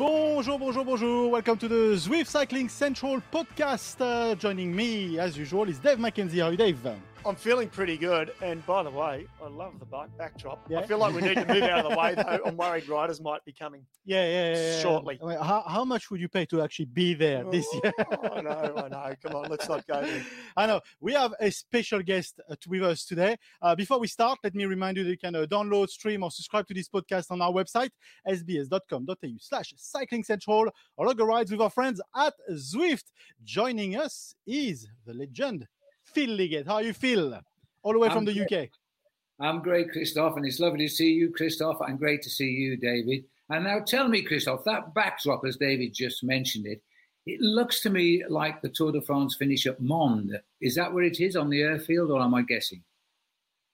Bonjour, bonjour, bonjour. Welcome to the Zwift Cycling Central podcast. Uh, joining me, as usual, is Dave McKenzie. How are you, Dave? I'm feeling pretty good. And by the way, I love the back backdrop. Yeah. I feel like we need to move out of the way, though. I'm worried riders might be coming. Yeah, yeah, yeah. yeah. Shortly. I mean, how, how much would you pay to actually be there this year? Oh, I know, I know. Come on, let's not go there. I know. We have a special guest uh, with us today. Uh, before we start, let me remind you that you can uh, download, stream, or subscribe to this podcast on our website, sbs.com.au slash cycling central, or log a rides with our friends at Zwift. Joining us is the legend, Phil Liggett. How you feel? All the way from I'm the UK. I'm great, Christoph, and it's lovely to see you, Christoph, and great to see you, David. And now tell me, Christoph, that backdrop, as David just mentioned it, it looks to me like the Tour de France finish at Mende. Is that where it is on the airfield, or am I guessing?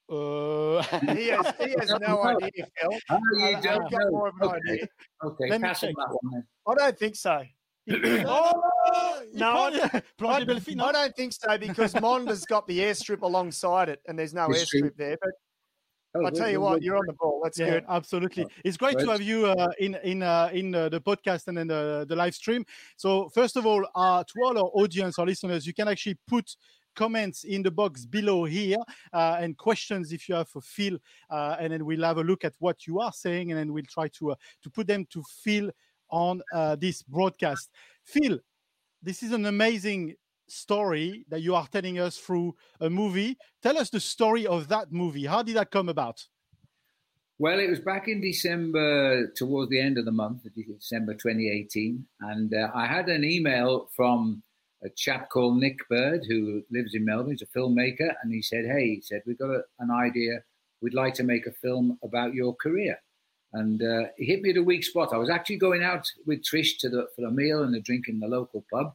Uh, He has, he has no idea, Phil. Oh, you I've don't got know. more of an okay. okay, Let me pass on that one then. I don't think so. Oh, no, I, Planche I, I don't think so because Mende's got the airstrip alongside it and there's no It's true. airstrip there. But Oh, I'll tell you what, you're on the ball. That's yeah, good. absolutely. It's great to have you uh, in in uh, in uh, the podcast and in the, the live stream. So first of all, uh, to all our audience, our listeners, you can actually put comments in the box below here uh, and questions if you have for Phil, uh, and then we'll have a look at what you are saying, and then we'll try to uh, to put them to Phil on uh, this broadcast. Phil, this is an amazing story that you are telling us through a movie. Tell us the story of that movie. How did that come about? Well, it was back in December, towards the end of the month, December 2018, and uh, I had an email from a chap called Nick Bird who lives in Melbourne. He's a filmmaker, and he said, "Hey, he said we've got a, an idea. We'd like to make a film about your career." And uh, he hit me at a weak spot. I was actually going out with Trish to the for a meal and a drink in the local pub,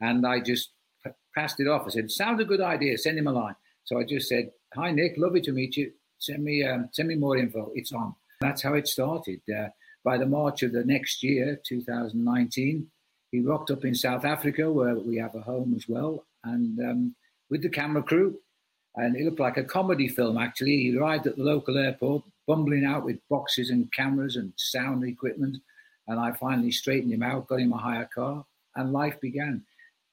and I just p- passed it off. I said, "Sounds a good idea. Send him a line." So I just said, "Hi, Nick. Lovely to meet you. Send me um, send me more info. It's on." That's how it started. Uh, by the March of the next year, 2019, he rocked up in South Africa, where we have a home as well, and um, with the camera crew. And it looked like a comedy film, actually. He arrived at the local airport, bumbling out with boxes and cameras and sound equipment. And I finally straightened him out, got him a hire car, and life began.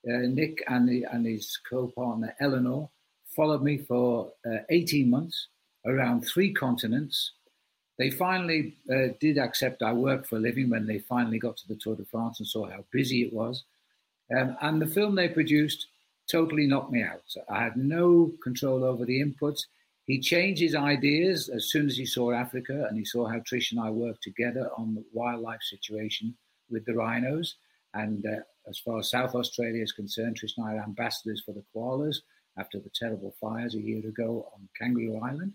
Uh, Nick and, the, and his co partner, Eleanor, followed me for uh, 18 months around three continents. They finally uh, did accept I worked for a living when they finally got to the Tour de France and saw how busy it was. Um, and the film they produced totally knocked me out. I had no control over the inputs. He changed his ideas as soon as he saw Africa and he saw how Trish and I worked together on the wildlife situation with the rhinos. And uh, as far as South Australia is concerned, Trish and I are ambassadors for the koalas after the terrible fires a year ago on Kangaroo Island.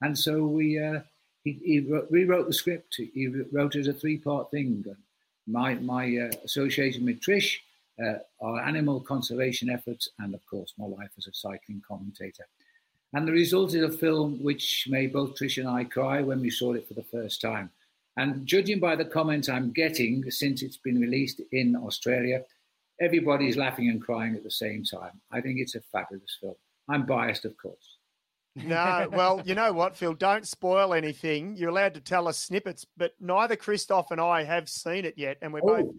And so we uh, he, he wrote, rewrote the script. He wrote it as a three-part thing. My my uh, association with Trish, uh, our animal conservation efforts, and of course my life as a cycling commentator. And the result is a film which made both Trish and I cry when we saw it for the first time. And judging by the comments I'm getting since it's been released in Australia, everybody's laughing and crying at the same time. I think it's a fabulous film. I'm biased, of course. No, well, you know what, Phil? Don't spoil anything. You're allowed to tell us snippets, but neither Christoph and I have seen it yet, and we're Oh. both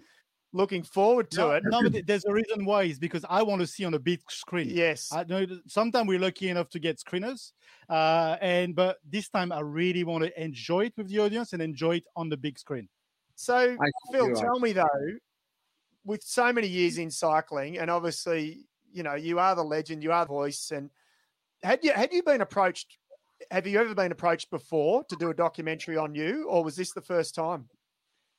looking forward to no, it. no, but there's a reason why. Is because I want to see on a big screen. Yes. I know sometimes we're lucky enough to get screeners, uh, and but this time I really want to enjoy it with the audience and enjoy it on the big screen. So, I Phil, you're right. tell me though, with so many years in cycling, and obviously, you know, you are the legend, you are the voice, and had you had you been approached? Have you ever been approached before to do a documentary on you, or was this the first time?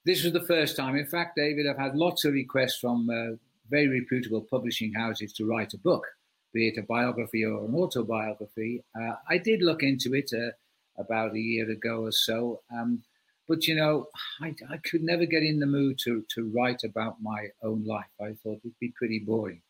This was the first time. In fact, David, I've had lots of requests from uh, very reputable publishing houses to write a book, be it a biography or an autobiography. Uh, I did look into it uh, about a year ago or so, um, but you know, I, I could never get in the mood to, to write about my own life. I thought it'd be pretty boring.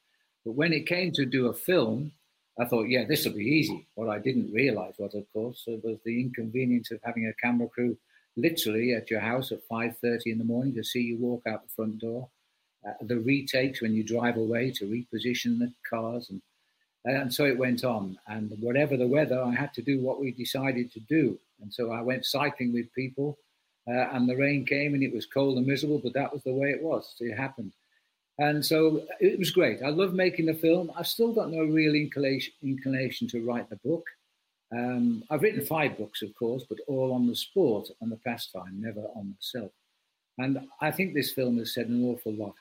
But when it came to do a film, I thought, yeah, this will be easy. What I didn't realize was, of course, was the inconvenience of having a camera crew literally at your house at 5.30 in the morning to see you walk out the front door. Uh, the retakes when you drive away to reposition the cars. And, and so it went on. And whatever the weather, I had to do what we decided to do. And so I went cycling with people uh, and the rain came and it was cold and miserable, but that was the way it was. It happened. And so it was great. I love making the film. I've still got no real inclination, inclination to write the book. Um, I've written five books, of course, but all on the sport and the pastime, never on myself. And I think this film has said an awful lot.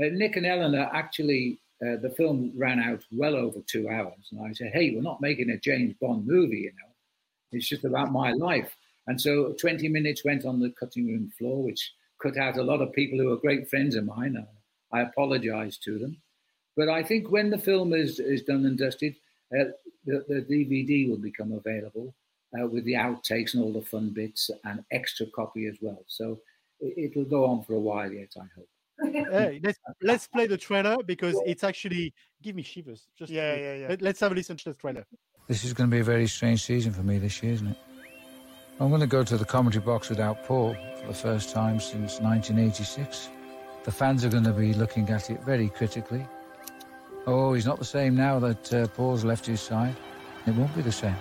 Uh, Nick and Eleanor actually, uh, the film ran out well over two hours. And I said, hey, we're not making a James Bond movie, you know. It's just about my life. And so 20 minutes went on the cutting room floor, which cut out a lot of people who are great friends of mine. I, I apologize to them. But I think when the film is, is done and dusted, uh, the, the, DVD will become available uh, with the outtakes and all the fun bits and extra copy as well. So it, will go on for a while yet, I hope. hey, let's let's play the trailer because it's actually give me shivers. Just yeah, yeah, yeah. Let, us have a listen to the trailer. This is going to be a very strange season for me this year, isn't it? I'm going to go to the commentary box without Paul for the first time since 1986. The fans are going to be looking at it very critically. Oh, he's not the same now that uh, Paul's left his side. It won't be the same.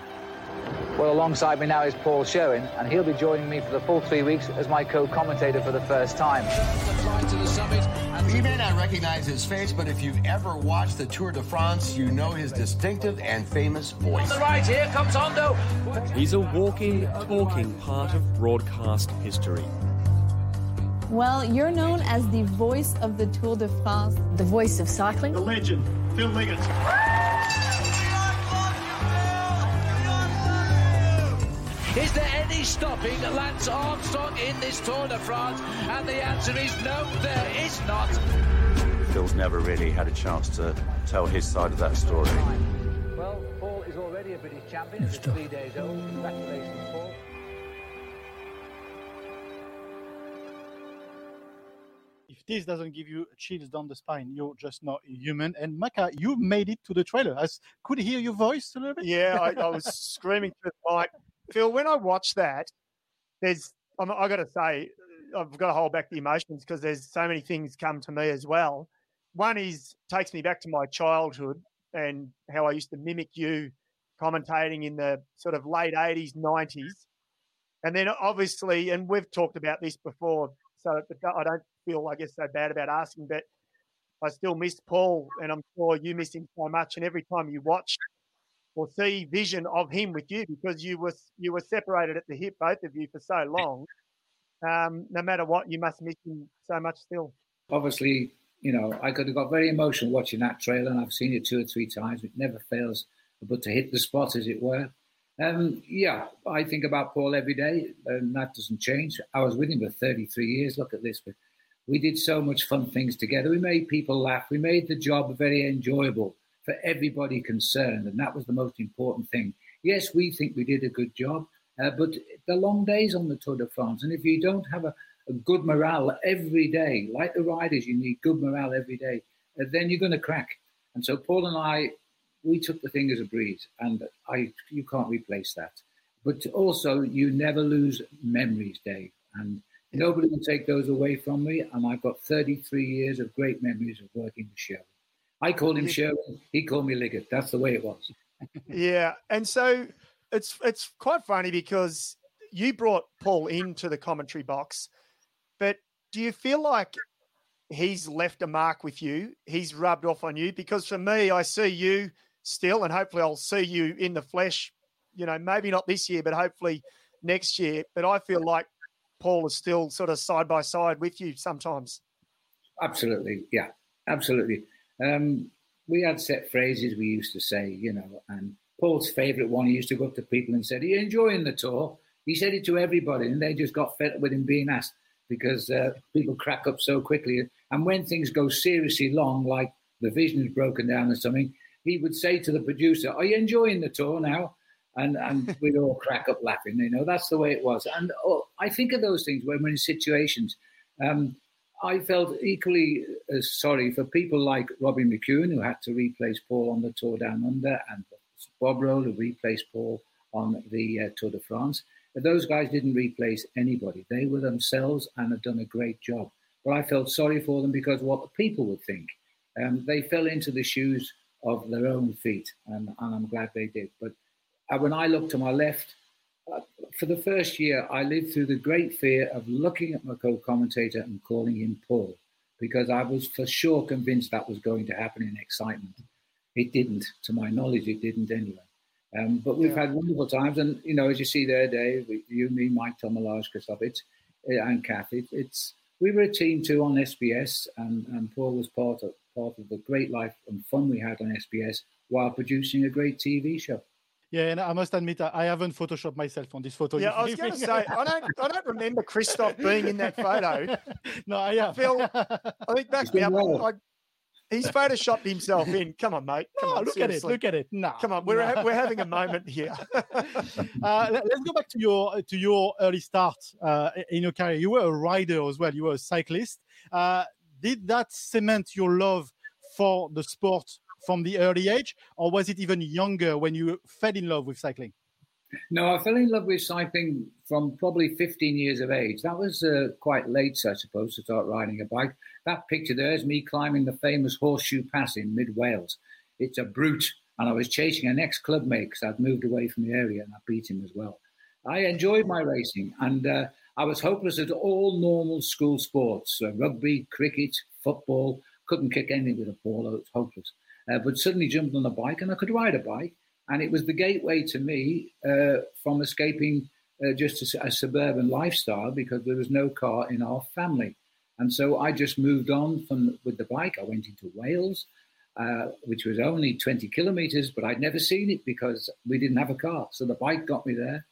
Well, alongside me now is Paul Sherwen, and he'll be joining me for the full three weeks as my co-commentator for the first time. You may not recognize his face, but if you've ever watched the Tour de France, you know his distinctive and famous voice. On the right, here comes Hondo. He's a walking, talking part of broadcast history. Well, you're known as the voice of the Tour de France, the voice of cycling. The legend, Phil Liggett. Is there any stopping Lance Armstrong in this Tour de France? And the answer is no, there is not. Phil's never really had a chance to tell his side of that story. Well, Paul is already a British champion. He's three days old. Congratulations, Paul. This doesn't give you chills down the spine, you're just not human. And Macca, you made it to the trailer. I could hear your voice a little bit. Yeah, I, I was screaming through the mic. Phil, when I watch that, there's I'm, I got to say I've got to hold back the emotions because there's so many things come to me as well. One is takes me back to my childhood and how I used to mimic you commentating in the sort of late 80s, 90s. And then obviously, and we've talked about this before, so I don't feel, I guess, so bad about asking, but I still miss Paul, and I'm sure you miss him so much. And every time you watch or see vision of him with you because you were you were separated at the hip, both of you, for so long. Um, no matter what, you must miss him so much still. Obviously, you know, I could have got very emotional watching that trailer, and I've seen it two or three times. It never fails but to hit the spot, as it were. Um, yeah, I think about Paul every day, and that doesn't change. I was with him for 33 years. Look at this. We did so much fun things together. We made people laugh. We made the job very enjoyable for everybody concerned. And that was the most important thing. Yes, we think we did a good job, uh, but the long days on the Tour de France, and if you don't have a, a good morale every day, like the riders, you need good morale every day, uh, then you're going to crack. And so Paul and I, we took the thing as a breeze, and I you can't replace that. But also, you never lose memories, Dave, and nobody will take those away from me. And I've got 33 years of great memories of working with Sherwen. I called him Sherwen. He called me Liggett. That's the way it was. yeah, and so it's it's quite funny because you brought Paul into the commentary box, but do you feel like he's left a mark with you? He's rubbed off on you because for me, I see you still, and hopefully I'll see you in the flesh. You know, maybe not this year, but hopefully next year. But I feel like Paul is still sort of side by side with you sometimes. Absolutely, yeah, absolutely. Um, we had set phrases we used to say, you know, and Paul's favourite one, he used to go up to people and said, Are you enjoying the tour? He said it to everybody, and they just got fed up with him being asked because uh, people crack up so quickly. And when things go seriously long, like the vision's broken down or something, he would say to the producer, Are you enjoying the tour now? And, and we'd all crack up laughing. You know, that's the way it was. And oh, I think of those things when we're in situations. Um, I felt equally as sorry for people like Robbie McEwen, who had to replace Paul on the Tour Down Under, and Bob Roll, who replaced Paul on the uh, Tour de France. But those guys didn't replace anybody. They were themselves and had done a great job. But I felt sorry for them because what the people would think. Um, they fell into the shoes of their own feet, and, and I'm glad they did. But uh, when I looked to my left, uh, for the first year, I lived through the great fear of looking at my co-commentator and calling him Paul, because I was for sure convinced that was going to happen in excitement. It didn't, to my knowledge, it didn't anyway. Um, but we've yeah. had wonderful times, and you know, as you see there, Dave, you, me, Mike Tomalaris, Christoph, and Kathy, it's we were a team too on SBS, and, and Paul was part of part of the great life and fun we had on SBS while producing a great TV show. Yeah, and I must admit, I haven't photoshopped myself on this photo. Yeah, I was going to say, I don't, I don't remember Christoph being in that photo. no, I have. Phil, I think back me up. I, he's photoshopped himself in. Come on, mate. Come oh, on, look seriously. at it. Look at it. No, come on. We're no. we're having a moment here. uh, let, us go back to your to your early start uh, in your career. You were a rider as well. You were a cyclist. Uh, did that cement your love for the sport from the early age, or was it even younger when you fell in love with cycling? No, I fell in love with cycling from probably 15 years of age. That was uh, quite late, I suppose, to start riding a bike. That picture there is me climbing the famous Horseshoe Pass in mid Wales. It's a brute, and I was chasing an ex club mate because I'd moved away from the area and I beat him as well. I enjoyed my racing, and uh, I was hopeless at all normal school sports uh, rugby, cricket, football. Couldn't kick anything with a ball, I was hopeless. Uh, but suddenly jumped on a bike and I could ride a bike. And it was the gateway to me uh, from escaping uh, just a, a, suburban lifestyle because there was no car in our family. And so I just moved on from with the bike. I went into Wales, uh, which was only 20 kilometers, but I'd never seen it because we didn't have a car. So the bike got me there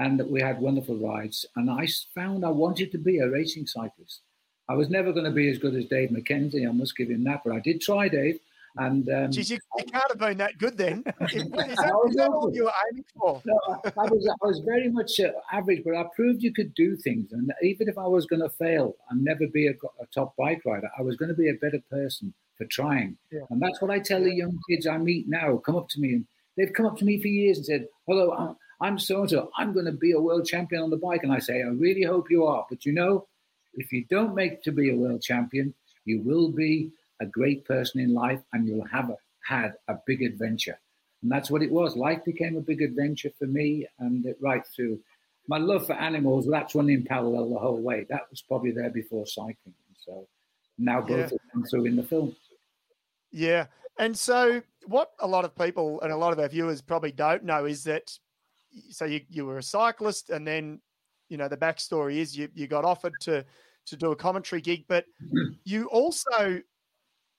and we had wonderful rides. And I found I wanted to be a racing cyclist. I was never going to be as good as Dave McKenzie. I must give him that, but I did try, Dave. And um, Jeez, you, you, can't have been that good then. is, that, is that all you were aiming for? No, I was I was very much uh, average, but I proved you could do things. And even if I was going to fail and never be a, a, top bike rider, I was going to be a better person for trying. Yeah. And that's what I tell the young kids I meet now. Come up to me and they've come up to me for years and said, "Hello, I'm, I'm so and so. I'm going to be a world champion on the bike." And I say, "I really hope you are." But you know, if you don't make to be a world champion, you will be a great person in life and you'll have a, had a big adventure. And that's what it was. Life became a big adventure for me and it right through. My love for animals, that's running parallel the whole way. That was probably there before cycling. So now both yeah. come through in the film. Yeah. And so what a lot of people and a lot of our viewers probably don't know is that so you, you were a cyclist and then you know the backstory is you, you got offered to to do a commentary gig, but you also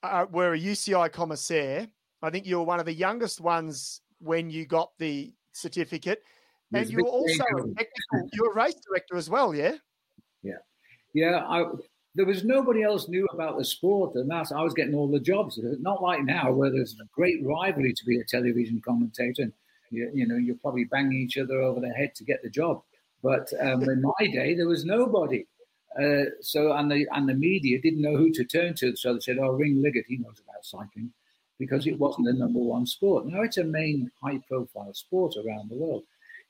uh, were a UCI commissaire. I think you were one of the youngest ones when you got the certificate, and you were also a technical. You were a race director as well, yeah. Yeah, yeah. I, there was nobody else knew about the sport, and that's I was getting all the jobs. Not like now, where there's a great rivalry to be a television commentator. And you, you know, you're probably banging each other over the head to get the job. But um, in my day, there was nobody. Uh, so and the and the media didn't know who to turn to, so they said, "Oh, ring Liggett, he knows about cycling," because it wasn't the number one sport. Now it's a main high-profile sport around the world.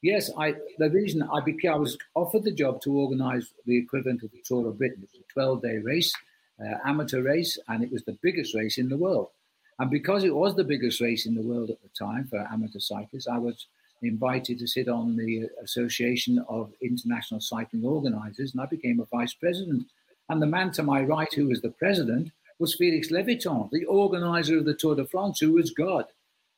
Yes, I the reason I became I was offered the job to organise the equivalent of the Tour of Britain. It was a 12-day race, uh, amateur race, and it was the biggest race in the world. And because it was the biggest race in the world at the time for amateur cyclists, I was invited to sit on the Association of International Cycling Organizers, and I became a vice president. And the man to my right, who was the president, was Felix Levitan, the organizer of the Tour de France, who was God.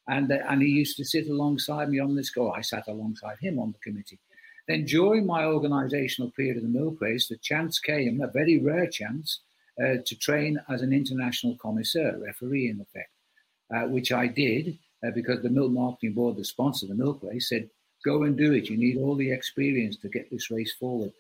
And, uh, and he used to sit alongside me on this go. I sat alongside him on the committee. Then during my organizational period in the milk race, the chance came, a very rare chance, uh, to train as an international commissaire, referee in effect, uh, which I did uh, because the milk marketing board, the sponsor of the milk race, said, "Go and do it. You need all the experience to get this race forward."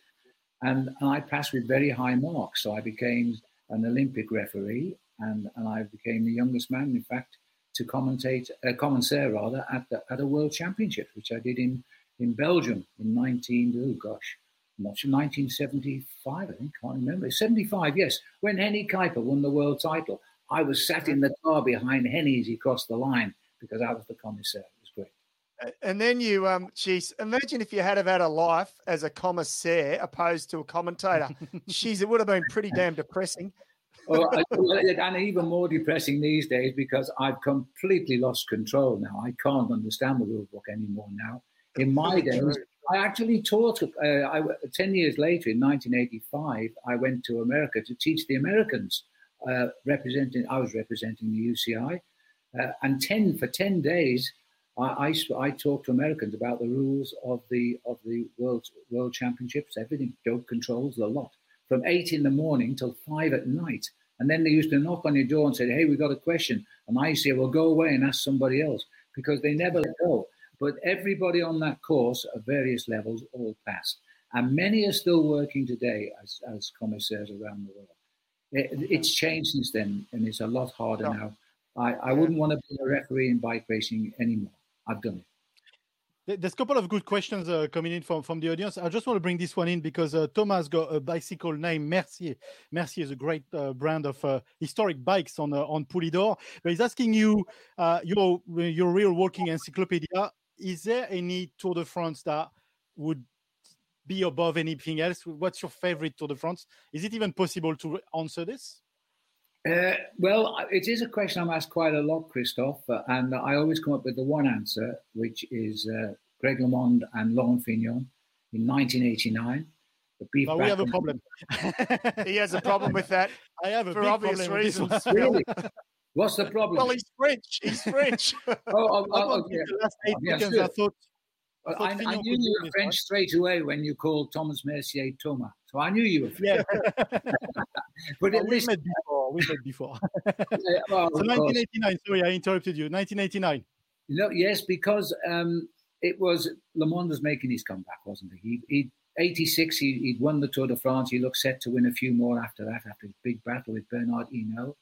And, and I passed with very high marks, so I became an Olympic referee, and, and I became the youngest man, in fact, to commentate, uh, commissaire rather, at the, at a world championship, which I did in in Belgium in 19, oh gosh, not sure, 1975, I think, can't remember. 75, yes, when Hennie Kuiper won the world title. I was sat in the car behind Hennie as he crossed the line because I was the commissaire. It was great. And then you, um, geez, imagine if you had have had a life as a commissaire opposed to a commentator. Jeez, it would have been pretty damn depressing. well, and even more depressing these days because I've completely lost control now. I can't understand the rule book anymore now. In my days, I actually taught. Uh, I, Ten years later, in 1985, I went to America to teach the Americans. Uh, representing, I was representing the UCI, uh, and ten for ten days, I, I, I talked to Americans about the rules of the of the world world championships, everything, dope controls, the lot from eight in the morning till five at night. And then they used to knock on your door and say, Hey, we've got a question. And I say, Well, go away and ask somebody else because they never let go. But everybody on that course at various levels all passed. And many are still working today as, as commissaires around the world. It, it's changed since then, and it's a lot harder now. I, I wouldn't want to be a referee in bike racing anymore. I've done it. There's a couple of good questions uh, coming in from, from the audience. I just want to bring this one in because uh, Thomas got a bicycle named Mercier. Mercier is a great uh, brand of uh, historic bikes on uh, on Poulidor. But he's asking you, uh, your your real walking encyclopedia. Is there any Tour de France that would be above anything else? What's your favorite Tour de France? Is it even possible to answer this? Uh, well, it is a question I'm asked quite a lot, Christophe, uh, and I always come up with the one answer, which is uh, Greg LeMond and Laurent Fignon in 1989. The beef but we have a problem. he has a problem with that. I have a for obvious reasons. Really? What's the problem? Well, he's French. He's French. oh, oh, oh, okay. The last eight Yeah, weekends, sure. I thought. Well, I, I knew you were French straight away when you called Thomas Mercier Thomas. So I knew you were French. Yeah. But at we least, met before. We met before. well, so of course. 1989. Sorry, I interrupted you. 1989. No, yes, because um, it was LeMond was making his comeback, wasn't he? He, he 86, he, he'd won the Tour de France. He looked set to win a few more after that, after his big battle with Bernard Hinault.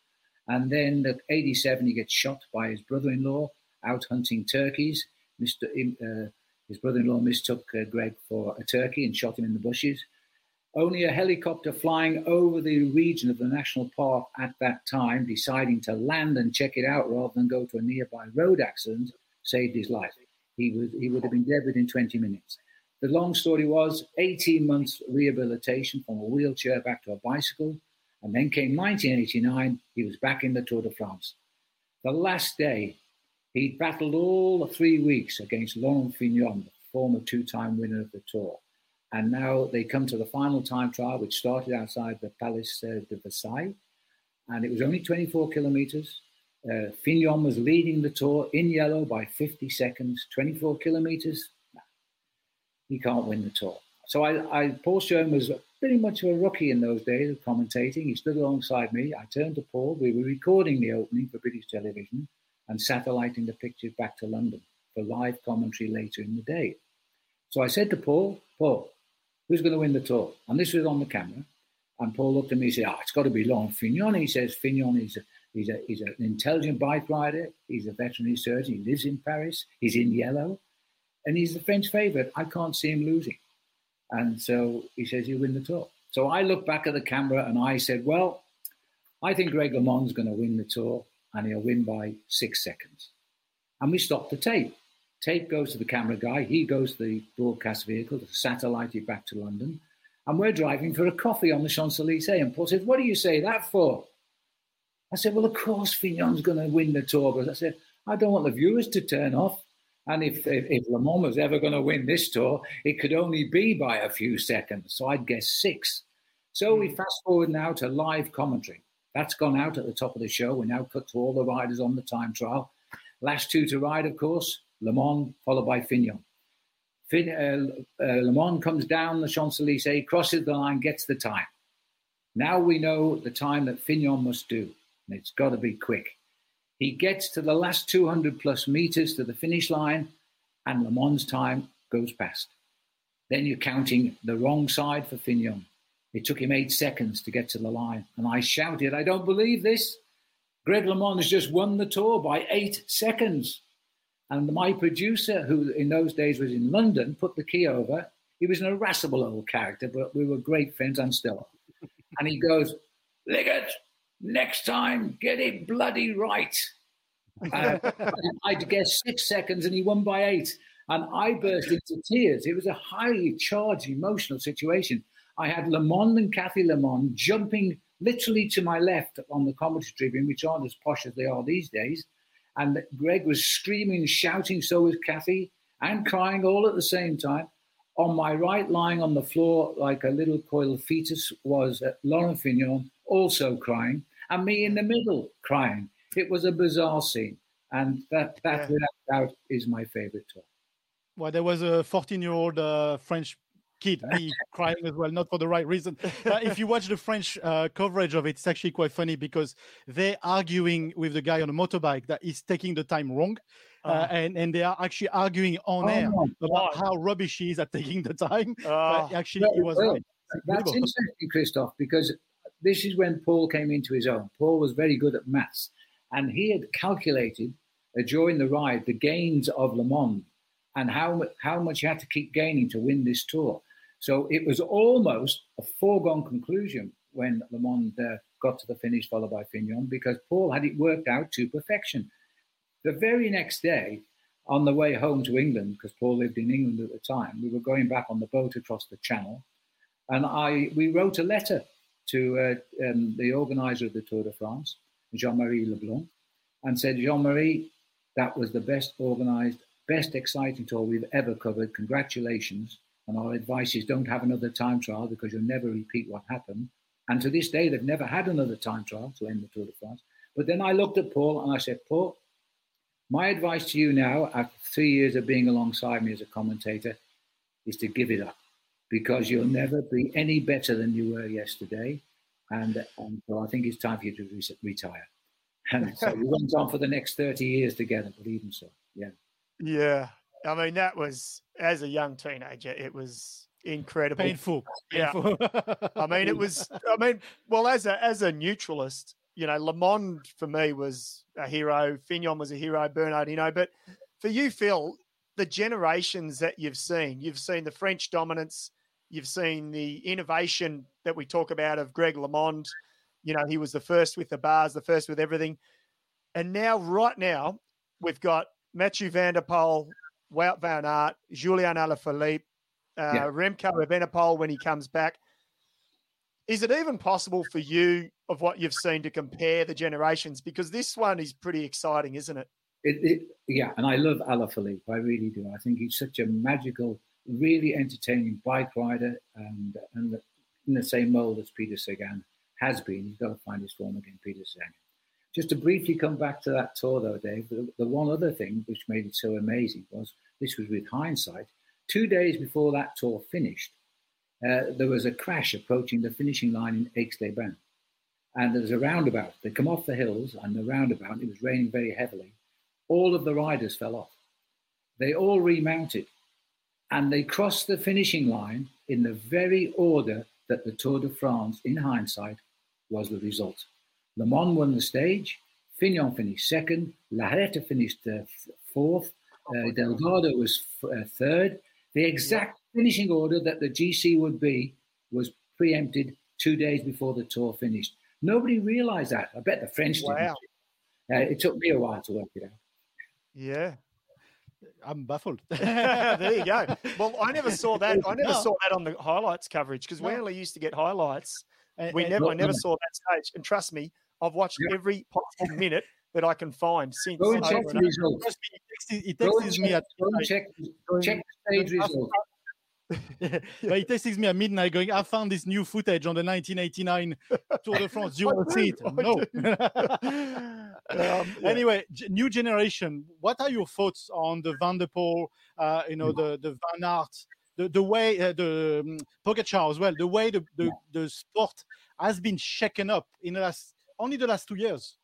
And then at 87, he gets shot by his brother-in-law out hunting turkeys. Mr. Uh, his brother-in-law mistook uh, Greg for a turkey and shot him in the bushes. Only a helicopter flying over the region of the national park at that time, deciding to land and check it out rather than go to a nearby road accident, saved his life. He would he would have been dead within 20 minutes. The long story was 18 months rehabilitation from a wheelchair back to a bicycle, and then came 1989. He was back in the Tour de France. The last day, he battled all the three weeks against Laurent Fignon, the former two-time winner of the Tour. And now they come to the final time trial, which started outside the Palace de Versailles. And it was only 24 kilometers. Uh, Fignon was leading the tour in yellow by 50 seconds, 24 kilometers. No, he can't win the tour. So I, I, Paul Sherwen was pretty much a rookie in those days of commentating. He stood alongside me. I turned to Paul. We were recording the opening for British television and satelliting the pictures back to London for live commentary later in the day. So I said to Paul, Paul, who's going to win the tour? And this was on the camera. And Paul looked at me and said, oh, it's got to be Laurent Fignon. He says, Fignon is, a, he's, a, he's an intelligent bike rider. He's a veterinary surgeon. He lives in Paris. He's in yellow. And he's the French favourite. I can't see him losing. And so he says, he'll win the tour. So I looked back at the camera and I said, well, I think Greg LeMond's going to win the tour and he'll win by six seconds. And we stop the tape. Tape goes to the camera guy. He goes to the broadcast vehicle to satellite it back to London. And we're driving for a coffee on the Champs Elysees. And Paul said, What do you say that for? I said, Well, of course, Fignon's going to win the tour. But I said, I don't want the viewers to turn off. And if, if, if LeMond was ever going to win this tour, it could only be by a few seconds. So I'd guess six. So we hmm. fast forward now to live commentary. That's gone out at the top of the show. We now cut to all the riders on the time trial. Last two to ride, of course, LeMond, followed by Fignon. Fin, uh, uh, LeMond comes down the Champs Elysees, crosses the line, gets the time. Now we know the time that Fignon must do, and it's got to be quick. He gets to the last 200 plus meters to the finish line, and LeMond's time goes past. Then you're counting the wrong side for Fignon. It took him eight seconds to get to the line, and I shouted, I don't believe this. Greg LeMond has just won the tour by eight seconds. And my producer, who in those days was in London, put the key over. He was an irascible old character, but we were great friends and still. and he goes, Liggett, next time, get it bloody right. Uh, I'd guess six seconds and he won by eight. And I burst into tears. It was a highly charged, emotional situation. I had LeMond and Kathy LeMond jumping literally to my left on the commentary tribune, which aren't as posh as they are these days. And Greg was screaming, shouting, so was Kathy, and crying all at the same time. On my right, lying on the floor like a little coiled fetus, was Laurent Fignon, also crying, and me in the middle crying. It was a bizarre scene, and that, that yeah. without doubt is my favorite tour. Well, there was a 14 year old uh, French kid me crying as well, not for the right reason. Uh, if you watch the French uh, coverage of it, it's actually quite funny because they're arguing with the guy on a motorbike that is taking the time wrong. Uh, uh, and and they are actually arguing on oh air about how rubbish he is at taking the time. Uh, actually, he was well, right. That's interesting, Christoph, because this is when Paul came into his own. Paul was very good at maths, and he had calculated uh, during the ride the gains of LeMond and how how much he had to keep gaining to win this tour. So it was almost a foregone conclusion when LeMond uh, got to the finish, followed by Fignon, because Paul had it worked out to perfection. The very next day, on the way home to England, because Paul lived in England at the time, we were going back on the boat across the Channel, and I we wrote a letter to uh, um, the organizer of the Tour de France, Jean-Marie Leblanc, and said, Jean-Marie, that was the best organized, best exciting tour we've ever covered. Congratulations. And our advice is don't have another time trial because you'll never repeat what happened. And to this day, they've never had another time trial to end the Tour de France. But then I looked at Paul and I said, Paul, my advice to you now, after three years of being alongside me as a commentator, is to give it up because you'll never be any better than you were yesterday. And, and so I think it's time for you to re- retire. And so we went on for the next 30 years together, but even so, yeah. Yeah. I mean, that was as a young teenager, it was incredible. Painful. Yeah. I mean, it was. I mean, well, as a as a neutralist, you know, LeMond for me was a hero. Fignon was a hero. Bernard, you know, but for you, Phil, the generations that you've seen, you've seen the French dominance, you've seen the innovation that we talk about of Greg LeMond. You know, he was the first with the bars, the first with everything. And now, right now, we've got Mathieu van der Poel, Wout van Aert, Julian Alaphilippe, uh, yeah. Remco Evenepoel when he comes back. Is it even possible for you, of what you've seen, to compare the generations? Because this one is pretty exciting, isn't it? It, it, yeah, and I love Alaphilippe. I really do. I think he's such a magical, really entertaining bike rider, and and in the same mold as Peter Sagan has been. He's got to find his form again, Peter Sagan. Just to briefly come back to that tour, though, Dave, the, the one other thing which made it so amazing was this was with hindsight. Two days before that tour finished, uh, there was a crash approaching the finishing line in Aix-les-Bains. And there was a roundabout. They come off the hills and the roundabout, it was raining very heavily. All of the riders fell off. They all remounted and they crossed the finishing line in the very order that the Tour de France, in hindsight, was the result. LeMond won the stage, Fignon finished second, Lejarreta finished uh, fourth, uh, Delgado was f- uh, third. The exact finishing order that the GC would be was preempted two days before the tour finished. Nobody realized that. I bet the French wow. didn't. Uh, it took me a while to work it out. Yeah. I'm baffled. there you go. Well, I never saw that. I never no. saw that on the highlights coverage because no. we only used to get highlights. And, we and, never, I never saw that stage. And trust me, I've watched yep. every possible minute that I can find since. Go and check the results. He texts me at check, check the stage results. but he texts me at midnight going, I found this new footage on the 1989 Tour de France. Do you want to see it? No. um, anyway, new generation. What are your thoughts on the Van der Poel, uh, you know, the, the Van Aert, the, the way, uh, the um, Pogacar as well, the way the, the, the sport has been shaken up in the last, only the last two years?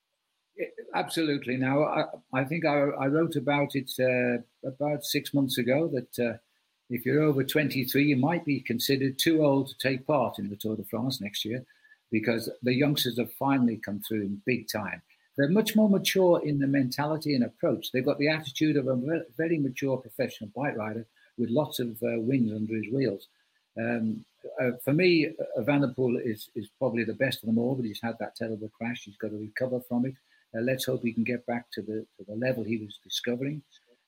Absolutely. Now, I, I think I, I, wrote about it uh, about six months ago that uh, if you're over 23, you might be considered too old to take part in the Tour de France next year because the youngsters have finally come through in big time. They're much more mature in the mentality and approach. They've got the attitude of a very mature professional bike rider with lots of uh, wins under his wheels. Um, uh, for me, uh, Van der Poel is, is probably the best of them all, but he's had that terrible crash. He's got to recover from it. Uh, let's hope he can get back to the to the level he was discovering.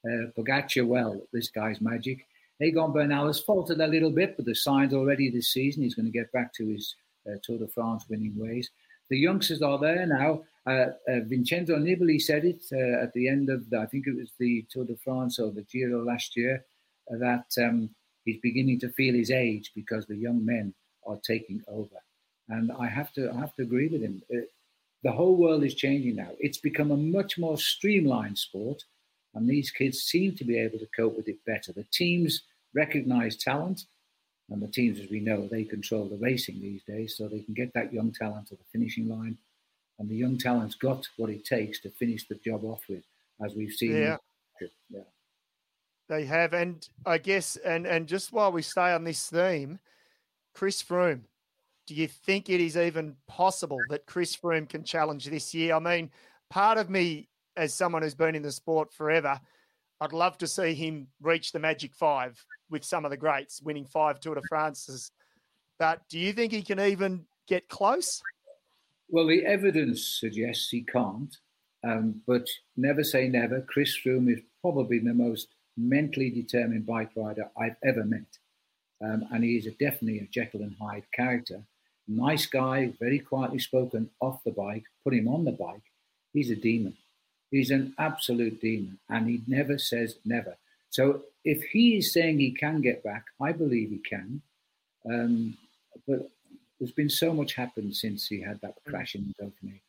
Uh, Pogacar, well, this guy's magic. Egan Bernal has faltered a little bit, but the signs already this season he's going to get back to his uh, Tour de France winning ways. The youngsters are there now. Uh, uh, Vincenzo Nibali said it at the end of, the, I think it was the Tour de France or the Giro last year, that um, he's beginning to feel his age because the young men are taking over. And I have to, I have to agree with him. Uh, the whole world is changing now. It's become a much more streamlined sport, and these kids seem to be able to cope with it better. The teams recognize talent, and the teams, as we know, they control the racing these days, so they can get that young talent to the finishing line. And the young talent's got what it takes to finish the job off with, as we've seen. Yeah. yeah. They have, and I guess, and and just while we stay on this theme, Chris Froome, do you think it is even possible that Chris Froome can challenge this year? I mean, part of me, as someone who's been in the sport forever, I'd love to see him reach the magic five with some of the greats, winning five Tour de France's. But do you think he can even get close? Well, the evidence suggests he can't, um, but never say never. Chris Froome is probably the most mentally determined bike rider I've ever met. Um, and he is a, definitely a Jekyll and Hyde character. Nice guy, very quietly spoken off the bike, put him on the bike. He's a demon. He's an absolute demon, and he never says never. So if he is saying he can get back, I believe he can. Um, but there's been so much happened since he had that crash in Dauphiné,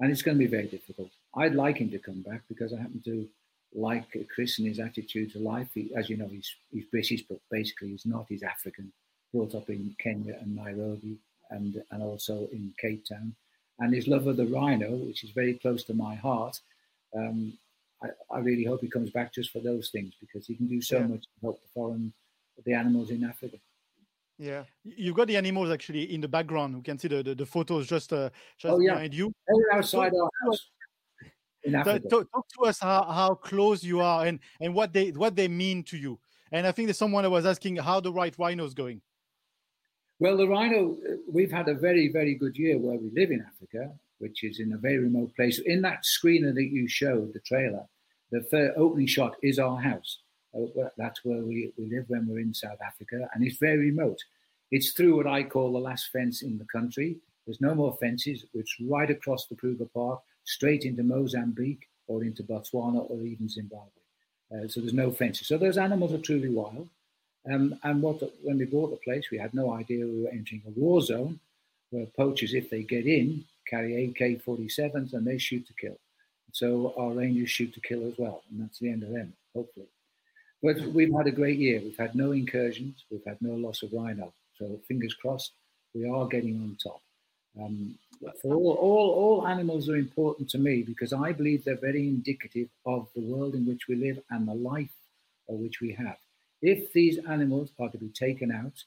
and it's going to be very difficult. I'd like him to come back because I happen to like Chris and his attitude to life. He, as you know, he's he's British, but basically he's not. He's African, brought up in Kenya and Nairobi, and and also in Cape Town. And his love of the rhino, which is very close to my heart, um, I, I, really hope he comes back just for those things because he can do so yeah. much to help the foreign, the animals in Africa. Yeah, you've got the animals actually in the background. We can see the the, the photos just uh, just oh, yeah. behind you. They're outside our house. In Africa. talk, talk to us how, how close you are and, and what they what they mean to you. And I think there's someone that was asking how the right rhino is going. Well, the rhino, we've had a very, very good year where we live in Africa, which is in a very remote place. In that screener that you showed, the trailer, the opening shot is our house. Uh, that's where we, we live when we're in South Africa, and it's very remote. It's through what I call the last fence in the country. There's no more fences. It's right across the Kruger Park, straight into Mozambique or into Botswana or even Zimbabwe. Uh, so there's no fences. So those animals are truly wild. Um, and what when we bought the place, we had no idea we were entering a war zone where poachers, if they get in, carry AK-47s and they shoot to kill. So our rangers shoot to kill as well, and that's the end of them, hopefully. But we've had a great year. We've had no incursions. We've had no loss of rhino. So fingers crossed, we are getting on top. Um, for all, all, all animals are important to me because I believe they're very indicative of the world in which we live and the life which we have. If these animals are to be taken out,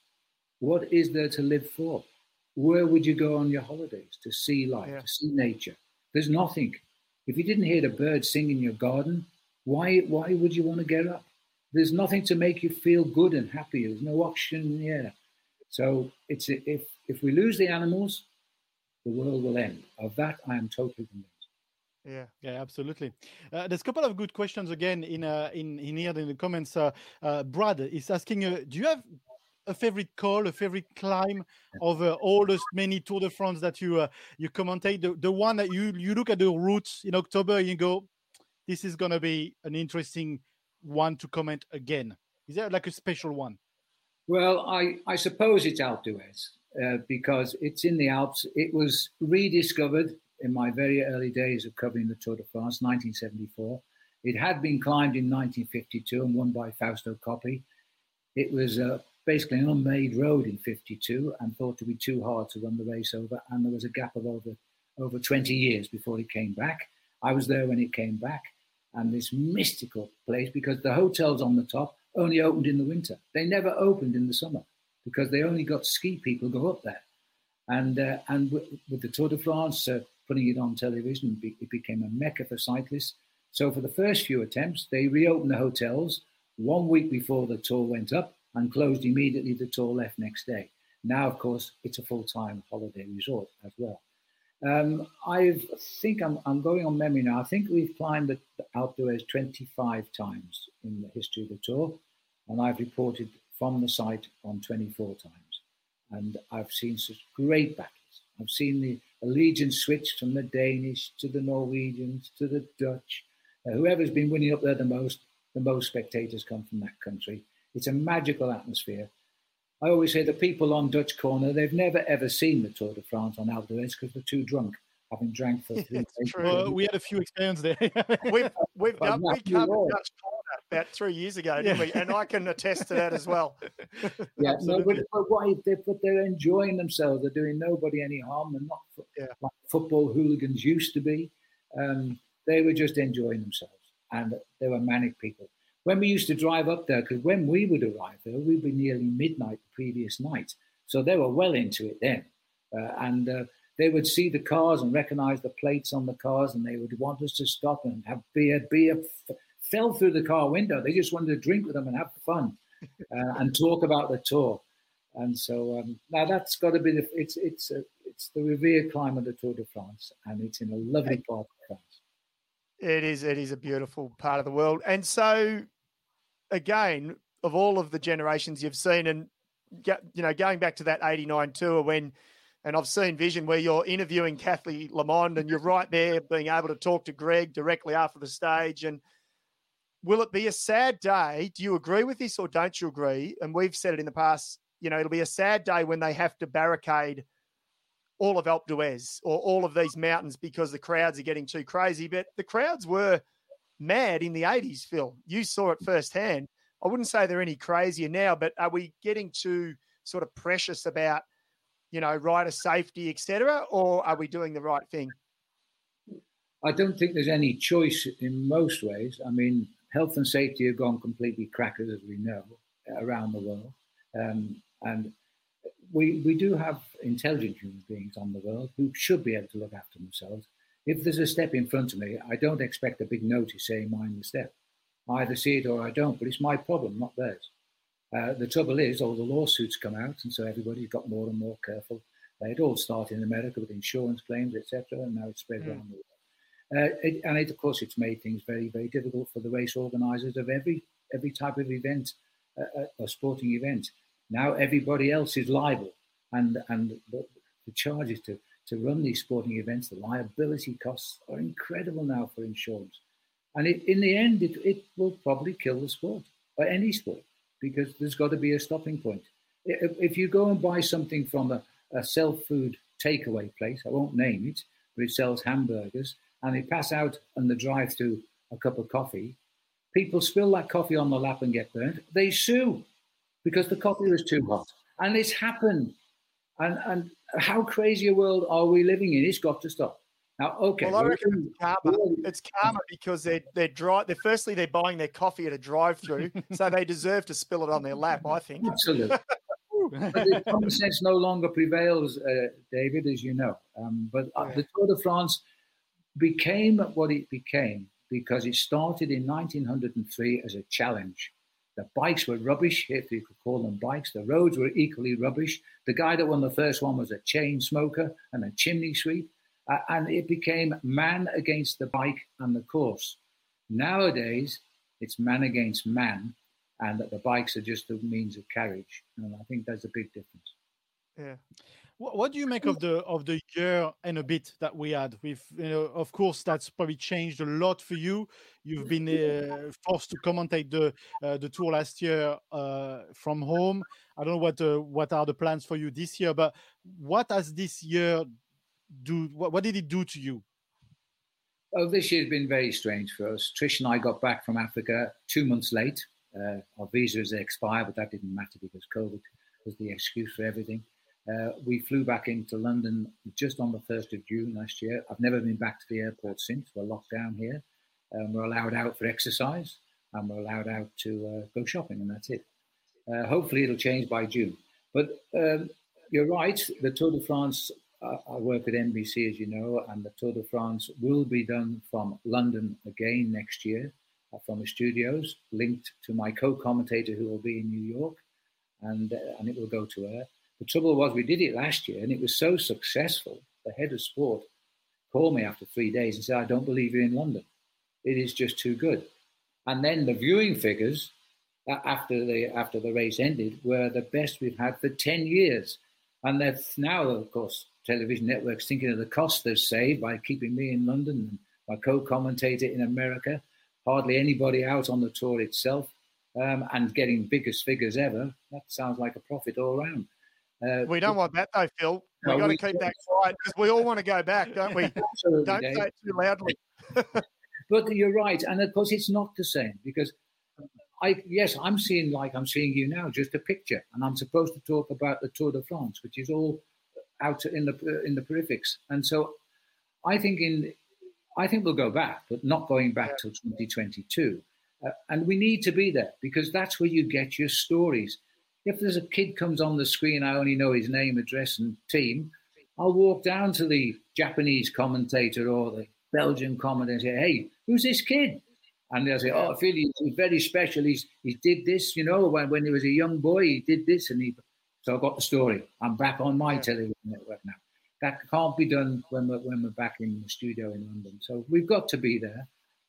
what is there to live for? Where would you go on your holidays to see life, yeah. to see nature? There's nothing. If you didn't hear the birds sing in your garden, why, why would you want to get up? There's nothing to make you feel good and happy. There's no oxygen in the air. So it's if if we lose the animals, the world will end. Of that, I am totally convinced. Yeah, yeah, absolutely. Uh, there's a couple of good questions again in uh, in in here in the comments. Uh, uh Brad is asking, uh, do you have a favorite call, a favorite climb of uh, all the many Tour de France that you you commentate? The, the one that you you look at the routes in October, and you go, this is gonna be an interesting one to comment again. Is there like a special one? Well, I I suppose it's Alpe d'Huez. Uh, because it's in the Alps. It was rediscovered in my very early days of covering the Tour de France, 1974. It had been climbed in 1952 and won by Fausto Coppi. It was uh, basically an unmade road in 52 and thought to be too hard to run the race over. And there was a gap of over, over 20 years before it came back. I was there when it came back. And this mystical place, because the hotels on the top only opened in the winter, they never opened in the summer because they only got ski people go up there. And uh, and with, with, the Tour de France uh, putting it on television, it became a mecca for cyclists. So for the first few attempts, they reopened the hotels, one week before the tour went up and closed immediately. The tour left next day. Now, of course, it's a full-time holiday resort as well. Um, I think I'm, I'm, going on memory now. I think we've climbed the, the Alpe d'Huez 25 times in the history of the tour, and I've reported from the site on 24 times. And I've seen such great battles. I've seen the allegiance switch from the Danish to the Norwegians to the Dutch. Uh, whoever's been winning up there the most, the most spectators come from that country. It's a magical atmosphere. I always say the people on Dutch corner, they've never ever seen the Tour de France on Alpe d'Huez because they're too drunk, having drank for three days. Well, we had a few experiences there. we've we've done, we covered Dutch corner about three years ago, didn't yeah. we? And I can attest to that as well. yeah, no, but, but why? They, but they're enjoying themselves. They're doing nobody any harm. They're not yeah. like football hooligans used to be. Um, they were just enjoying themselves, and they were manic people when we used to drive up there, because when we would arrive there, we'd be nearly midnight the previous night. So they were well into it then. Uh, and uh, they would see the cars and recognize the plates on the cars, and they would want us to stop and have beer. Beer f- fell through the car window. They just wanted to drink with them and have fun uh, and talk about the tour. And so um, now that's got to be the it's it's a, it's the revered climb of the Tour de France, and it's in a lovely part of France. It is. It is a beautiful part of the world. And so, again, of all of the generations you've seen, and you know, going back to that '89 tour when, and I've seen Vision where you're interviewing Kathy LeMond, and you're right there, being able to talk to Greg directly after the stage. And will it be a sad day? Do you agree with this, or don't you agree? And we've said it in the past. You know, it'll be a sad day when they have to barricade all of Alpe d'Huez or all of these mountains because the crowds are getting too crazy. But the crowds were mad in the 80s, Phil. You saw it firsthand. I wouldn't say they're any crazier now, but are we getting too sort of precious about, you know, rider safety, etc., or are we doing the right thing? I don't think there's any choice in most ways. I mean, health and safety have gone completely crackers, as we know, around the world. Um, and we, we do have intelligent human beings on the world who should be able to look after themselves. If there's a step in front of me, I don't expect a big notice saying mind the step. I either see it or I don't, but it's my problem, not theirs. Uh, the trouble is, all the lawsuits come out, and so everybody's got more and more careful. It all started in America with insurance claims, etc., and now it's spread mm. around the world. Uh, it, and it, of course, it's made things very, very difficult for the race organisers of every every type of event, uh, a sporting event. Now everybody else is liable, and and the, the charges to to run these sporting events, the liability costs are incredible now for insurance, and it, in the end, it, it will probably kill the sport or any sport because there's got to be a stopping point. If, if you go and buy something from a, a self food takeaway place, I won't name it, but it sells hamburgers, and they pass out on the drive through a cup of coffee, people spill that coffee on the lap and get burnt. They sue because the coffee was too hot. And it's happened. And, and how crazy a world are we living in? It's got to stop. Now, okay. Well, I reckon it's karma. It's karma because they're they're dry. They're firstly they're buying their coffee at a drive-through, so they deserve to spill it on their lap. I think. Absolutely. common sense no longer prevails, uh, David, as you know. Um, but uh, the Tour de France became what it became because it started in 1903 as a challenge the bikes were rubbish, if you could call them bikes. The roads were equally rubbish. The guy that won the first one was a chain smoker and a chimney sweep. Uh, and it became man against the bike and the course. Nowadays, it's man against man, and that the bikes are just a means of carriage. And I think there's a big difference. Yeah. What do you make of the of the year and a bit that we had? With you know, of course, that's probably changed a lot for you. You've been uh, forced to commentate the uh, the tour last year uh, from home. I don't know what uh, what are the plans for you this year, but what has this year do? What, what did it do to you? Oh, this year's been very strange for us. Trish and I got back from Africa two months late. Uh, our visas expired, but that didn't matter because COVID was the excuse for everything. Uh, we flew back into London just on the 1st of June last year. I've never been back to the airport since. We're locked down here. Um, we're allowed out for exercise and we're allowed out to uh, go shopping, and that's it. Uh, hopefully, it'll change by June. But um, you're right, the Tour de France, uh, I work at NBC, as you know, and the Tour de France will be done from London again next year. uh, from the studios, linked to my co-commentator who will be in New York, and uh, and it will go to her. The trouble was we did it last year, and it was so successful. The head of sport called me after three days and said, "I don't believe you're in London. It is just too good." And then the viewing figures uh, after the after the race ended were the best we've had for ten years, and that's now, of course, television networks thinking of the cost they've saved by keeping me in London and my co-commentator in America, hardly anybody out on the tour itself, um, and getting biggest figures ever. That sounds like a profit all round. Uh, we don't want that though, Phil. We've no, got to keep that quiet because we all want to go back, don't we? don't Dave. say it too loudly. but you're right, and of course it's not the same because I yes, I'm seeing like I'm seeing you now, just a picture, and I'm supposed to talk about the Tour de France, which is all out in the in the peripheries, and so I think in I think we'll go back, but not going back till 2022, uh, and we need to be there because that's where you get your stories. If there's a kid comes on the screen, I only know his name, address, and team. I'll walk down to the Japanese commentator or the Belgian commentator and say, "Hey, who's this kid?" and they'll say, "Oh, Phil, he's very special. He's he did this, you know, when when he was a young boy, he did this, and he." So I got the story. I'm back on my television network now. That can't be done when we're when we're back in the studio in London. So we've got to be there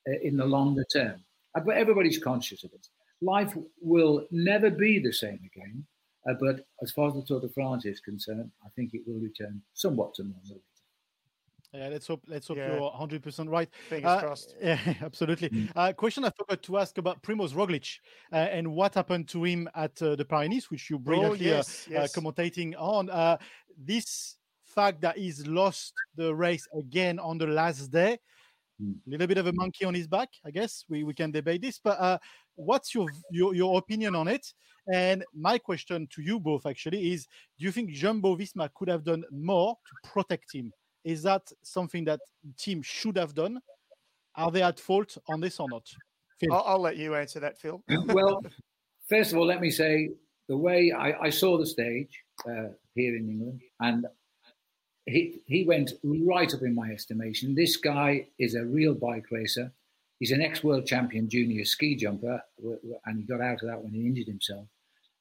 uh, in the longer term. But everybody's conscious of it. Life will never be the same again. Uh, but as far as the Tour de France is concerned, I think it will return somewhat to normal. Yeah, let's hope let's hope yeah. you're 100 percent right. Fingers uh, crossed. Yeah, absolutely. Mm. Uh, question I forgot to ask about Primoz Roglic uh, and what happened to him at uh, the Pyrenees, which you brilliantly oh, yes, uh, yes. commentating on. Uh, this fact that he's lost the race again on the last day, a mm. little bit of a monkey on his back, I guess. We we can debate this, but what's your, your your opinion on it? And my question to you both actually is: Do you think Jumbo Visma could have done more to protect him? Is that something that team should have done? Are they at fault on this or not? I'll, I'll, let you answer that, Phil. well, first of all, let me say the way I, I saw the stage uh, here in England, and he he went right up in my estimation. This guy is a real bike racer. He's an ex-world champion junior ski jumper, and he got out of that when he injured himself.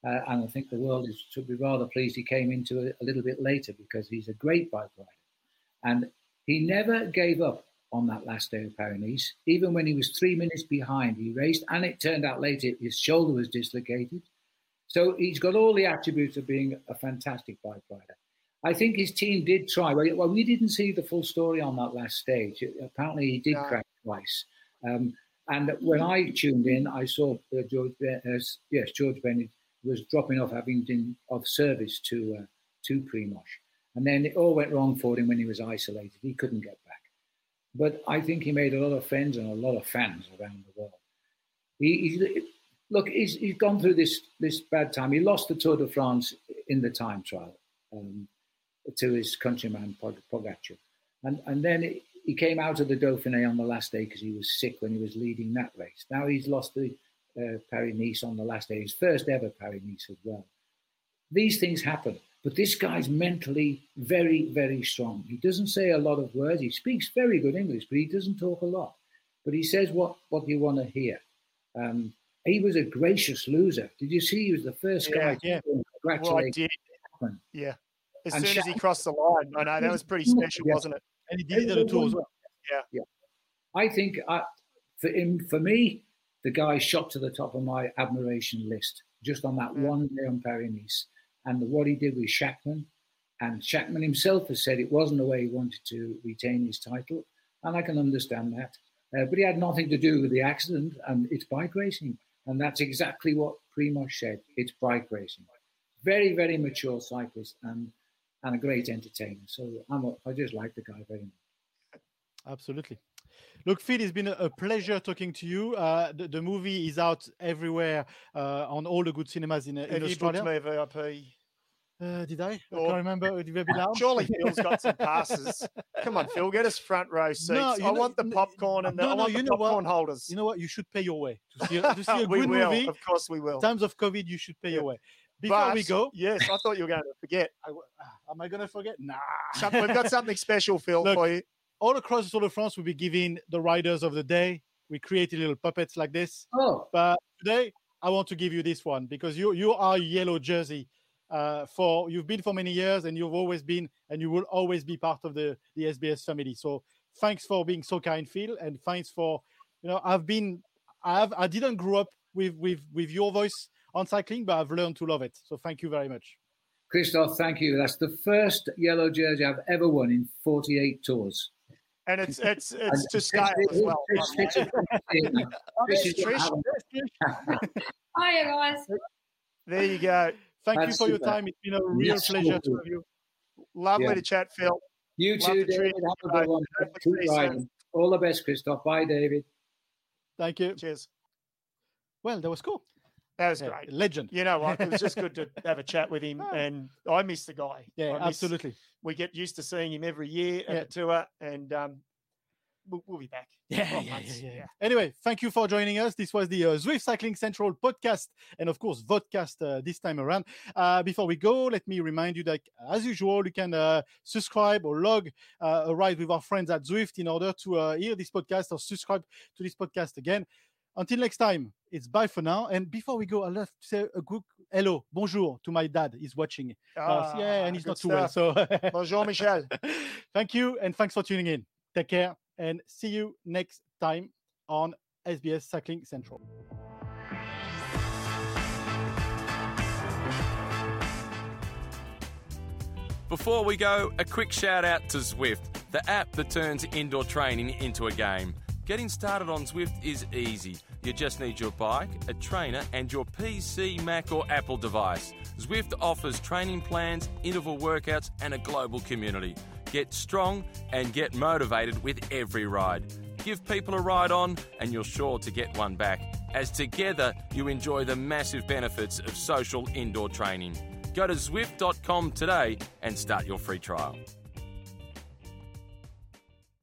Uh, and I think the world is, should be rather pleased he came into it a little bit later because he's a great bike rider. And he never gave up on that last day of Paris. Even when he was three minutes behind, he raced, and it turned out later his shoulder was dislocated. So he's got all the attributes of being a fantastic bike rider. I think his team did try. Well, we didn't see the full story on that last stage. Apparently, he did crash twice. Um, and when I tuned in, I saw George, uh, yes, George Bennett was dropping off, having been of service to uh, to Primoz. And then it all went wrong for him when he was isolated. He couldn't get back. But I think he made a lot of friends and a lot of fans around the world. He, look, he's, he's gone through this, this bad time. He lost the Tour de France in the time trial um, to his countryman, Pogacar. And, and then it, he came out of the Dauphiné on the last day because he was sick when he was leading that race. Now he's lost the uh, Paris-Nice on the last day, his first ever Paris-Nice as well. These things happen. But this guy's mentally very, very strong. He doesn't say a lot of words. He speaks very good English, but he doesn't talk a lot. But he says what, what you want to hear. Um, he was a gracious loser. Did you see? He was the first yeah, guy yeah. to congratulate. Well, yeah. As and soon as he crossed the line, I know that was pretty special, wasn't it? And he did it at the tour as well. Yeah. yeah. I think uh, for him, for me, the guy shot to the top of my admiration list just on that one day on Paris Nice and what he did with Schachmann. And Schachmann himself has said it wasn't the way he wanted to retain his title, and I can understand that. Uh, but he had nothing to do with the accident, and it's bike racing. And that's exactly what Primoz said. It's bike racing. Very, very mature cyclist and and a great entertainer. So I'm a, I just like the guy very much. Absolutely. Look, Phil, it's been a pleasure talking to you. Uh, the, the, movie is out everywhere uh, on all the good cinemas in, in Australia. Have you booked me VIP? Uh, did I? I can't remember. Did we Surely Phil's got some passes. Come on, Phil, get us front row seats. No, I know, want the popcorn and the, no, no, you know popcorn what? holders. You know what? You should pay your way to see a, to see a good will. movie. Of course, we will. In times of COVID, you should pay yeah. your way. Before but, we go, yes, I thought you were going to forget. I, am I going to forget? Nah. We've got something special, Phil, Look, for you all across the Tour de France, we'll be giving the riders of the day we created little puppets like this. Oh. But today, I want to give you this one because you you are yellow jersey. Uh, for you've been for many years and you've always been and you will always be part of the the SBS family. So thanks for being so kind, Phil, and thanks for you know I've been I've I didn't grow up with with with your voice on cycling, but I've learned to love it. So thank you very much. Christoph, thank you. That's the first yellow jersey I've ever won in 48 tours. And it's it's it's to scale as well. Hiya, guys. There you go. Thank That's you for your super. time. It's been a real Yes, pleasure to have you. Lovely Yeah. to chat, Phil. You Love too, to David. you. Have a good one. Keep see you soon. riding. All the best, Christoph. Bye, David. Thank you. Cheers. Well, that was cool. That was Yeah, great. legend. You know what? It was just good to have a chat with him, and I miss the guy. Yeah, miss- absolutely. We get used to seeing him every year at Yeah. the tour, and um, we'll, we'll be back. Yeah, yeah, yeah, yeah. Anyway, thank you for joining us. This was the uh, Zwift Cycling Central podcast and, of course, vodcast uh, this time around. Uh, before we go, let me remind you that, as usual, you can uh, subscribe or log uh, a ride with our friends at Zwift in order to uh, hear this podcast or subscribe to this podcast again. Until next time, it's bye for now. And before we go, I'd love to say a good hello, bonjour to my dad. He's watching. Uh, yeah, and he's Ah, not good too well. So. Bonjour, Michel. thank you and thanks for tuning in. Take care and see you next time on SBS Cycling Central. Before we go, a quick shout out to Zwift, the app that turns indoor training into a game. Getting started on Zwift is easy. You just need your bike, a trainer, and your PC, Mac, or Apple device. Zwift offers training plans, interval workouts, and a global community. Get strong and get motivated with every ride. Give people a ride on, and you're sure to get one back, as together you enjoy the massive benefits of social indoor training. Go to Zwift.com today and start your free trial.